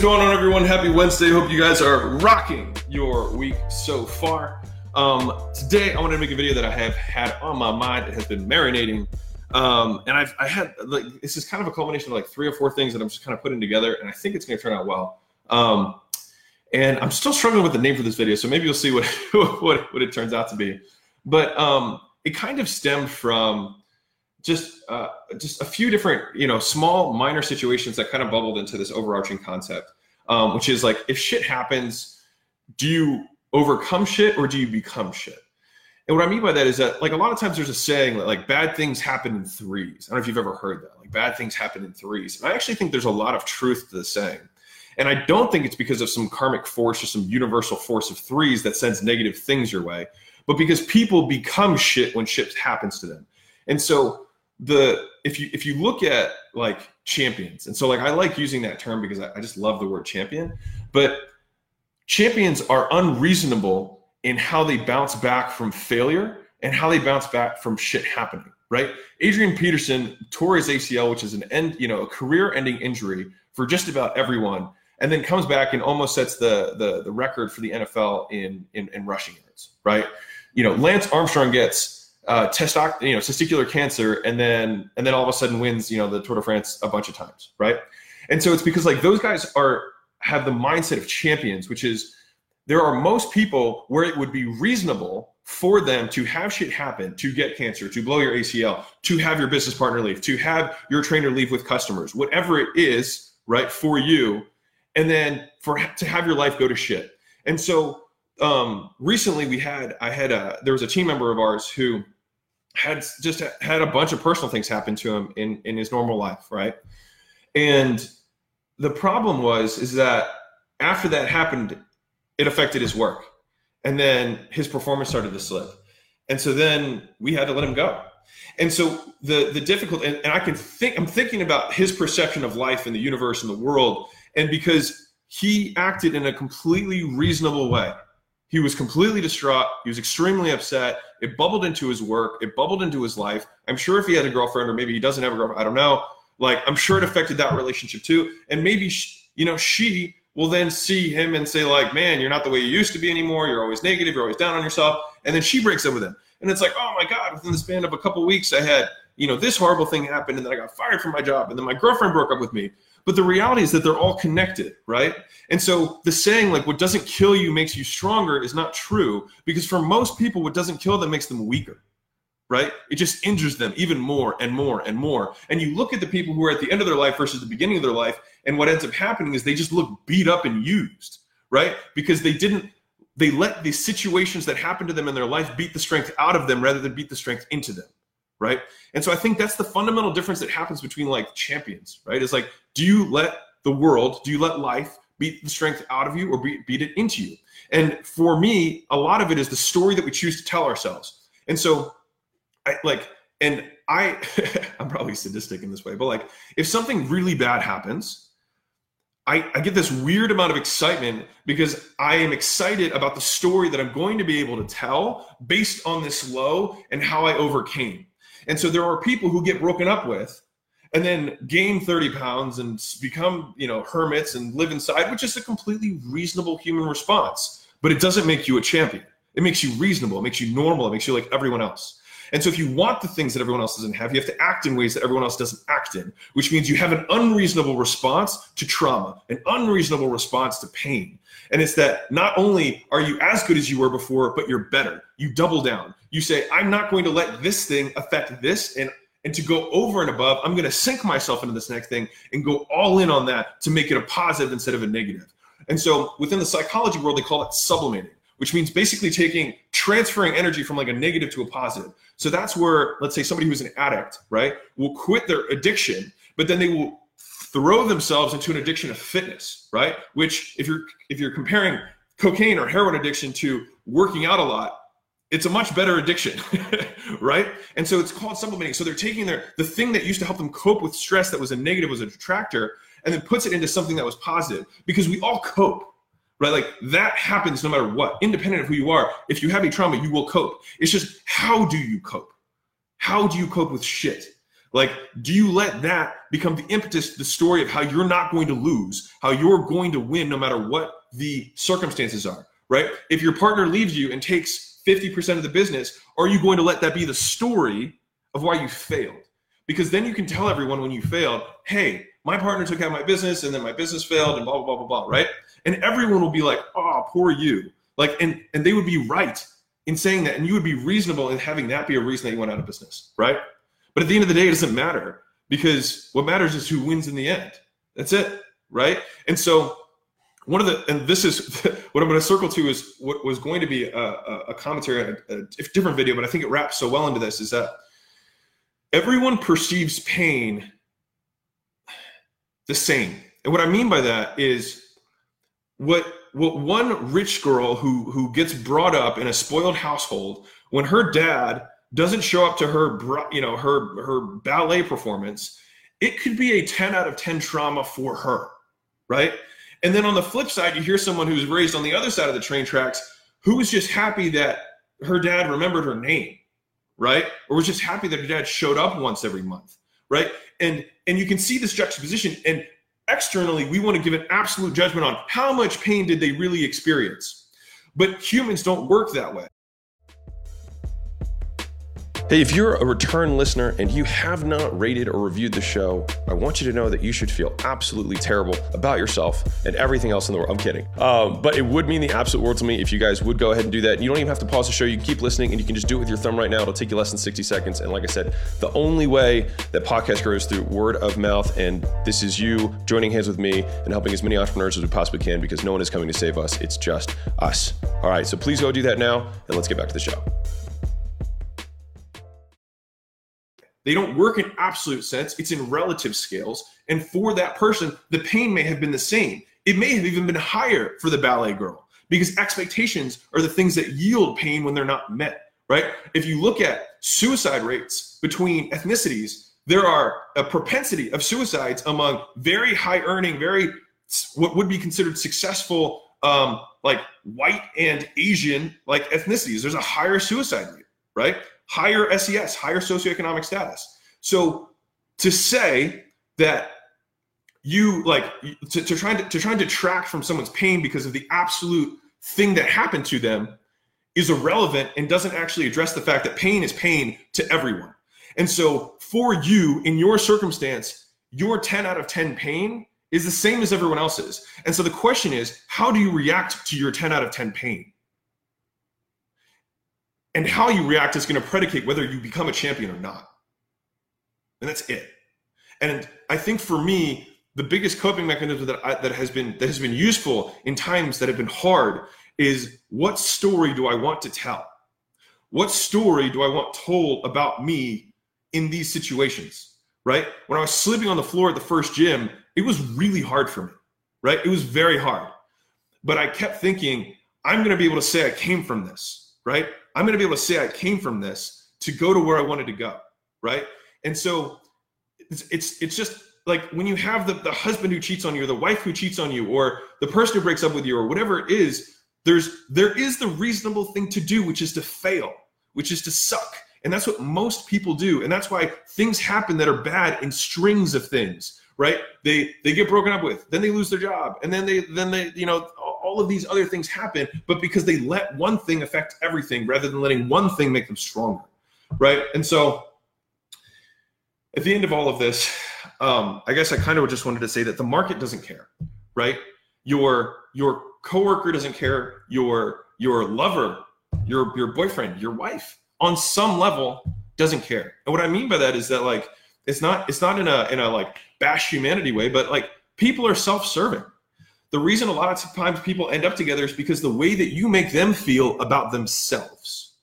Going on, everyone? Happy Wednesday. Hope you guys are rocking your week so far. Um, today, I wanted to make a video that I have had on my mind. It has been marinating. Um, and I've I had like this is kind of a culmination of like three or four things that I'm just kind of putting together, and I think it's going to turn out well. Um, and I'm still struggling with the name for this video, so maybe you'll see what what, what it turns out to be. But um, it kind of stemmed from just uh, just a few different you know small minor situations that kind of bubbled into this overarching concept, um, which is like if shit happens, do you overcome shit or do you become shit? And what I mean by that is that, like, a lot of times there's a saying that, like, bad things happen in threes. I don't know if you've ever heard that. Like, bad things happen in threes. And I actually think there's a lot of truth to the saying. And I don't think it's because of some karmic force or some universal force of threes that sends negative things your way, but because people become shit when shit happens to them. And so the if you if you look at like champions, and so like I like using that term because I, I just love the word champion, but champions are unreasonable in how they bounce back from failure and how they bounce back from shit happening, right? Adrian Peterson tore his ACL, which is an end, you know, a career-ending injury for just about everyone, and then comes back and almost sets the the, the record for the NFL in, in in rushing yards, right? You know, Lance Armstrong gets uh, testoc, you know, testicular cancer, and then and then all of a sudden wins, you know, the Tour de France a bunch of times, right? And so it's because like those guys are have the mindset of champions, which is there are most people where it would be reasonable for them to have shit happen, to get cancer, to blow your ACL, to have your business partner leave, to have your trainer leave with customers, whatever it is, right, for you, and then for to have your life go to shit. And so um, recently we had, I had a, there was a team member of ours who had just had a bunch of personal things happen to him in in his normal life, right? And the problem was is that after that happened, it affected his work. And then his performance started to slip. And so then we had to let him go. And so the the difficult and, and I can think I'm thinking about his perception of life and the universe and the world. And because he acted in a completely reasonable way. He was completely distraught. He was extremely upset. It bubbled into his work. It bubbled into his life. I'm sure if he had a girlfriend or maybe he doesn't have a girlfriend, I don't know. Like I'm sure it affected that relationship too. And maybe she, you know she will then see him and say like, man, you're not the way you used to be anymore. You're always negative. You're always down on yourself. And then she breaks up with him. And it's like, oh my God, within the span of a couple weeks, I had, you know, this horrible thing happened and then I got fired from my job and then my girlfriend broke up with me. But the reality is that they're all connected, right? And so the saying like what doesn't kill you makes you stronger is not true because for most people, what doesn't kill them makes them weaker right? It just injures them even more and more and more. And you look at the people who are at the end of their life versus the beginning of their life, and what ends up happening is they just look beat up and used, right? Because they didn't, they let the situations that happened to them in their life beat the strength out of them rather than beat the strength into them, right? And so I think that's the fundamental difference that happens between like champions, right? Is like, do you let the world, do you let life beat the strength out of you or beat, beat it into you? And for me, a lot of it is the story that we choose to tell ourselves. And so I, like, and I, I'm probably sadistic in this way, but like, if something really bad happens, I, I, get this weird amount of excitement because I am excited about the story that I'm going to be able to tell based on this low and how I overcame. And so there are people who get broken up with and then gain 30 pounds and become, you know, hermits and live inside, which is a completely reasonable human response. But it doesn't make you a champion. It makes you reasonable. It makes you normal. It makes you like everyone else. And so if you want the things that everyone else doesn't have, you have to act in ways that everyone else doesn't act in, which means you have an unreasonable response to trauma, an unreasonable response to pain. And it's that not only are you as good as you were before, but you're better. You double down. You say, I'm not going to let this thing affect this. And and to go over and above, I'm going to sink myself into this next thing and go all in on that to make it a positive instead of a negative. And so within the psychology world, they call it sublimating which means basically taking transferring energy from like a negative to a positive. So that's where, let's say, somebody who's an addict, right, will quit their addiction, but then they will throw themselves into an addiction of fitness, right? Which, if you're if you're comparing cocaine or heroin addiction to working out a lot, it's a much better addiction, right? And so it's called supplementing. So they're taking their the thing that used to help them cope with stress that was a negative was a detractor, and then puts it into something that was positive because we all cope right? Like that happens no matter what, independent of who you are. If you have a trauma, you will cope. It's just how do you cope? How do you cope with shit? Like, do you let that become the impetus, the story of how you're not going to lose, how you're going to win no matter what the circumstances are, right? If your partner leaves you and takes 50% of the business, are you going to let that be the story of why you failed? Because then you can tell everyone when you failed, hey, my partner took out my business and then my business failed and blah, blah, blah, blah, blah, right? And everyone will be like, oh, poor you. Like, and, and they would be right in saying that. And you would be reasonable in having that be a reason that you went out of business, right? But at the end of the day, it doesn't matter because what matters is who wins in the end. That's it, right? And so one of the and this is what I'm going to circle to is what was going to be a, a commentary, a, a different video, but I think it wraps so well into this is that everyone perceives pain the same. And what I mean by that is what what one rich girl who who gets brought up in a spoiled household when her dad doesn't show up to her you know her her ballet performance it could be a 10 out of 10 trauma for her right? And then on the flip side you hear someone who's raised on the other side of the train tracks who was just happy that her dad remembered her name right? Or was just happy that her dad showed up once every month right? And and you can see this juxtaposition and externally we want to give an absolute judgment on how much pain did they really experience. But humans don't work that way Hey, if you're a return listener and you have not rated or reviewed the show, I want you to know that you should feel absolutely terrible about yourself and everything else in the world. I'm kidding. Um, but it would mean the absolute world to me if you guys would go ahead and do that. You don't even have to pause the show. You can keep listening and you can just do it with your thumb right now. It'll take you less than 60 seconds. And like I said, the only way that podcast grows through word of mouth. And this is you joining hands with me and helping as many entrepreneurs as we possibly can because no one is coming to save us. It's just us. All right. So please go do that now and let's get back to the show. They don't work in absolute sense, it's in relative scales. And for that person, the pain may have been the same. It may have even been higher for the ballet girl because expectations are the things that yield pain when they're not met, right? If you look at suicide rates between ethnicities, there are a propensity of suicides among very high earning, very what would be considered successful, um, like white and Asian like ethnicities. There's a higher suicide rate, right? Higher SES, higher socioeconomic status. So to say that you like to, to try to, to try and detract from someone's pain because of the absolute thing that happened to them is irrelevant and doesn't actually address the fact that pain is pain to everyone. And so for you in your circumstance, your 10 out of 10 pain is the same as everyone else's. And so the question is, how do you react to your 10 out of 10 pain? And how you react is going to predicate whether you become a champion or not. And that's it. And I think for me, the biggest coping mechanism that I, that has been that has been useful in times that have been hard is what story do I want to tell? What story do I want told about me in these situations? Right? When I was sleeping on the floor at the first gym, it was really hard for me. Right? It was very hard. But I kept thinking, I'm going to be able to say I came from this. Right? I'm going to be able to say I came from this to go to where I wanted to go, right? And so it's it's, it's just like when you have the, the husband who cheats on you or the wife who cheats on you or the person who breaks up with you or whatever it is there's there is the reasonable thing to do which is to fail which is to suck and that's what most people do and that's why things happen that are bad in strings of things right they they get broken up with then they lose their job and then they then they you know all of these other things happen, but because they let one thing affect everything rather than letting one thing make them stronger. Right. And so at the end of all of this, um, I guess I kind of just wanted to say that the market doesn't care, right? Your your coworker doesn't care, your your lover, your your boyfriend, your wife, on some level doesn't care. And what I mean by that is that like it's not it's not in a in a like bash humanity way, but like people are self-serving. The reason a lot of times people end up together is because the way that you make them feel about themselves.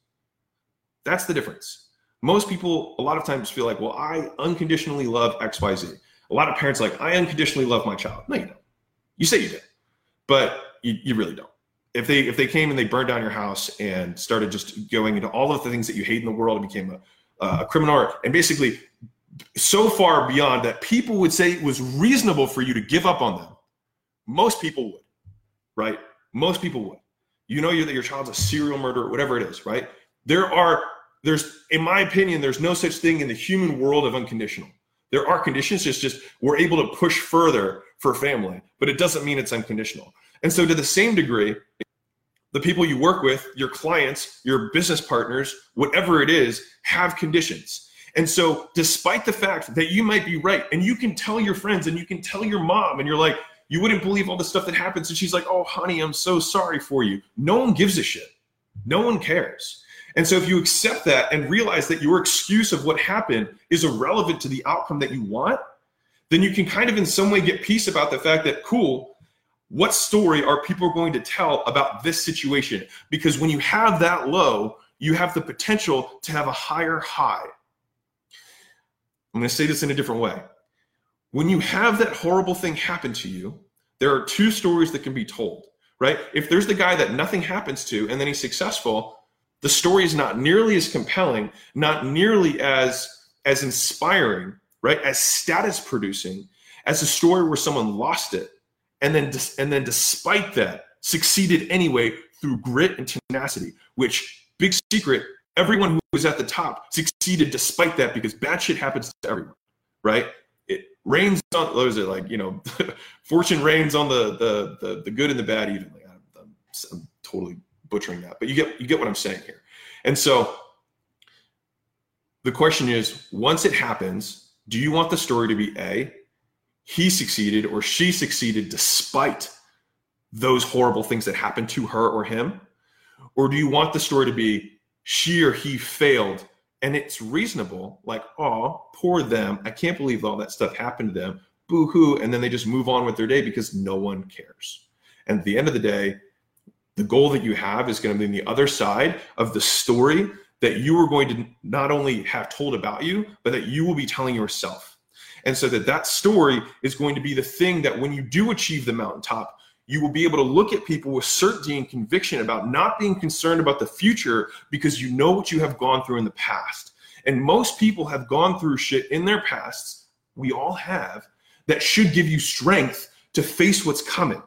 That's the difference. Most people, a lot of times, feel like, well, I unconditionally love XYZ. A lot of parents like, I unconditionally love my child. No, you don't. You say you did, but you, you really don't. If they if they came and they burned down your house and started just going into all of the things that you hate in the world and became a, a criminal and basically so far beyond that people would say it was reasonable for you to give up on them most people would, right? Most people would. You know that your child's a serial murderer, whatever it is, right? There are there's, in my opinion, there's no such thing in the human world of unconditional. There are conditions, it's just we're able to push further for family, but it doesn't mean it's unconditional. And so, to the same degree, the people you work with, your clients, your business partners, whatever it is, have conditions. And so, despite the fact that you might be right, and you can tell your friends and you can tell your mom, and you're like, you wouldn't believe all the stuff that happens. And she's like, oh, honey, I'm so sorry for you. No one gives a shit. No one cares. And so, if you accept that and realize that your excuse of what happened is irrelevant to the outcome that you want, then you can kind of in some way get peace about the fact that, cool, what story are people going to tell about this situation? Because when you have that low, you have the potential to have a higher high. I'm going to say this in a different way. When you have that horrible thing happen to you, there are two stories that can be told, right? If there's the guy that nothing happens to and then he's successful, the story is not nearly as compelling, not nearly as as inspiring, right? As status producing as a story where someone lost it and then and then despite that succeeded anyway through grit and tenacity which big secret everyone who was at the top succeeded despite that because bad shit happens to everyone right rains on what is it like you know fortune rains on the the the, the good and the bad evenly I'm, I'm, I'm totally butchering that but you get you get what i'm saying here and so the question is once it happens do you want the story to be a he succeeded or she succeeded despite those horrible things that happened to her or him? Or do you want the story to be she or he failed and it's reasonable, like, oh, poor them. I can't believe all that stuff happened to them. Boo hoo. And then they just move on with their day because no one cares. And at the end of the day, the goal that you have is going to be on the other side of the story that you are going to not only have told about you, but that you will be telling yourself. And so that that story is going to be the thing that when you do achieve the mountaintop, you will be able to look at people with certainty and conviction about not being concerned about the future because you know what you have gone through in the past. And most people have gone through shit in their pasts, we all have, that should give you strength to face what's coming.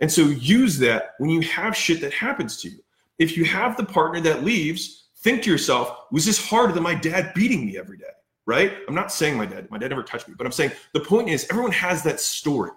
And so use that when you have shit that happens to you. If you have the partner that leaves, think to yourself, was this harder than my dad beating me every day? right? I'm not saying my dad, my dad never touched me, but I'm saying the point is everyone has that story,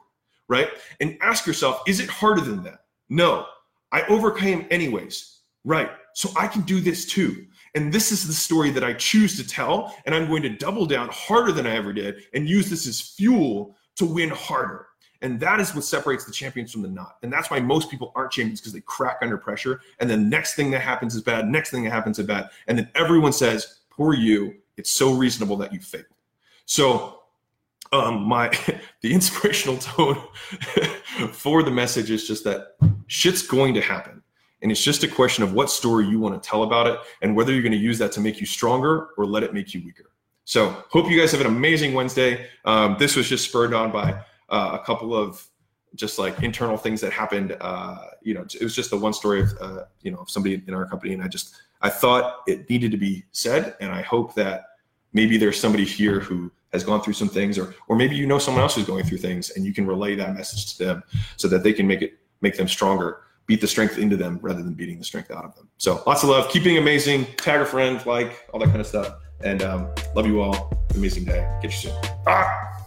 right? And ask yourself, is it harder than that? No, I overcame anyways, right? So I can do this too. And this is the story that I choose to tell. And I'm going to double down harder than I ever did and use this as fuel to win harder. And that is what separates the champions from the not. And that's why most people aren't champions because they crack under pressure. And the next thing that happens is bad. Next thing that happens is bad. And then everyone says, poor you. It's so reasonable that you failed. So um, my the inspirational tone for the message is just that shit's going to happen. And it's just a question of what story you want to tell about it and whether you're going to use that to make you stronger or let it make you weaker. So, hope you guys have an amazing Wednesday. Um, this was just spurred on by uh, a couple of just like internal things that happened. Uh, you know, it was just the one story of uh, you know of somebody in our company, and I just I thought it needed to be said, and I hope that maybe there's somebody here who has gone through some things or or maybe you know someone else who's going through things and you can relay that message to them so that they can make it make them stronger beat the strength into them rather than beating the strength out of them. So lots of love. Keep being amazing. Tag a friend like all that kind of stuff. And um, love you all. Amazing day. Get you soon. Ah!